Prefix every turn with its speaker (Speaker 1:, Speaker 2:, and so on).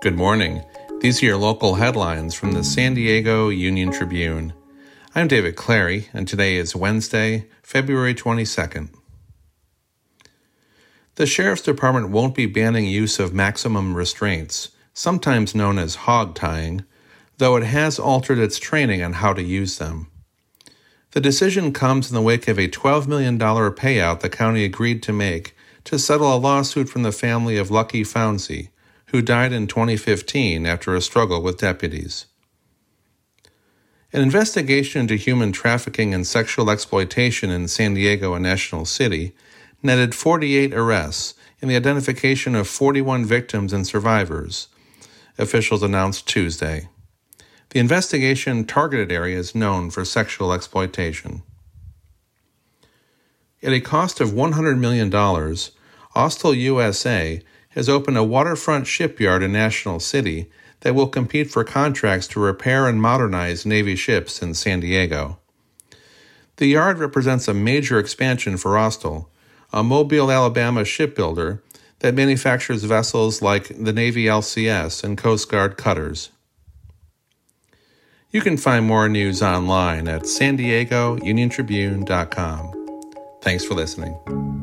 Speaker 1: Good morning. These are your local headlines from the San Diego Union Tribune. I'm David Clary, and today is Wednesday, February 22nd. The Sheriff's Department won't be banning use of maximum restraints, sometimes known as hog tying, though it has altered its training on how to use them. The decision comes in the wake of a $12 million payout the county agreed to make to settle a lawsuit from the family of Lucky Phounsy who died in 2015 after a struggle with deputies. An investigation into human trafficking and sexual exploitation in San Diego and National City netted 48 arrests and the identification of 41 victims and survivors, officials announced Tuesday. The investigation targeted areas known for sexual exploitation. At a cost of $100 million, Austal USA has opened a waterfront shipyard in National City that will compete for contracts to repair and modernize Navy ships in San Diego. The yard represents a major expansion for Austal, a Mobile, Alabama shipbuilder that manufactures vessels like the Navy LCS and Coast Guard cutters. You can find more news online at san diego uniontribune.com. Thanks for listening.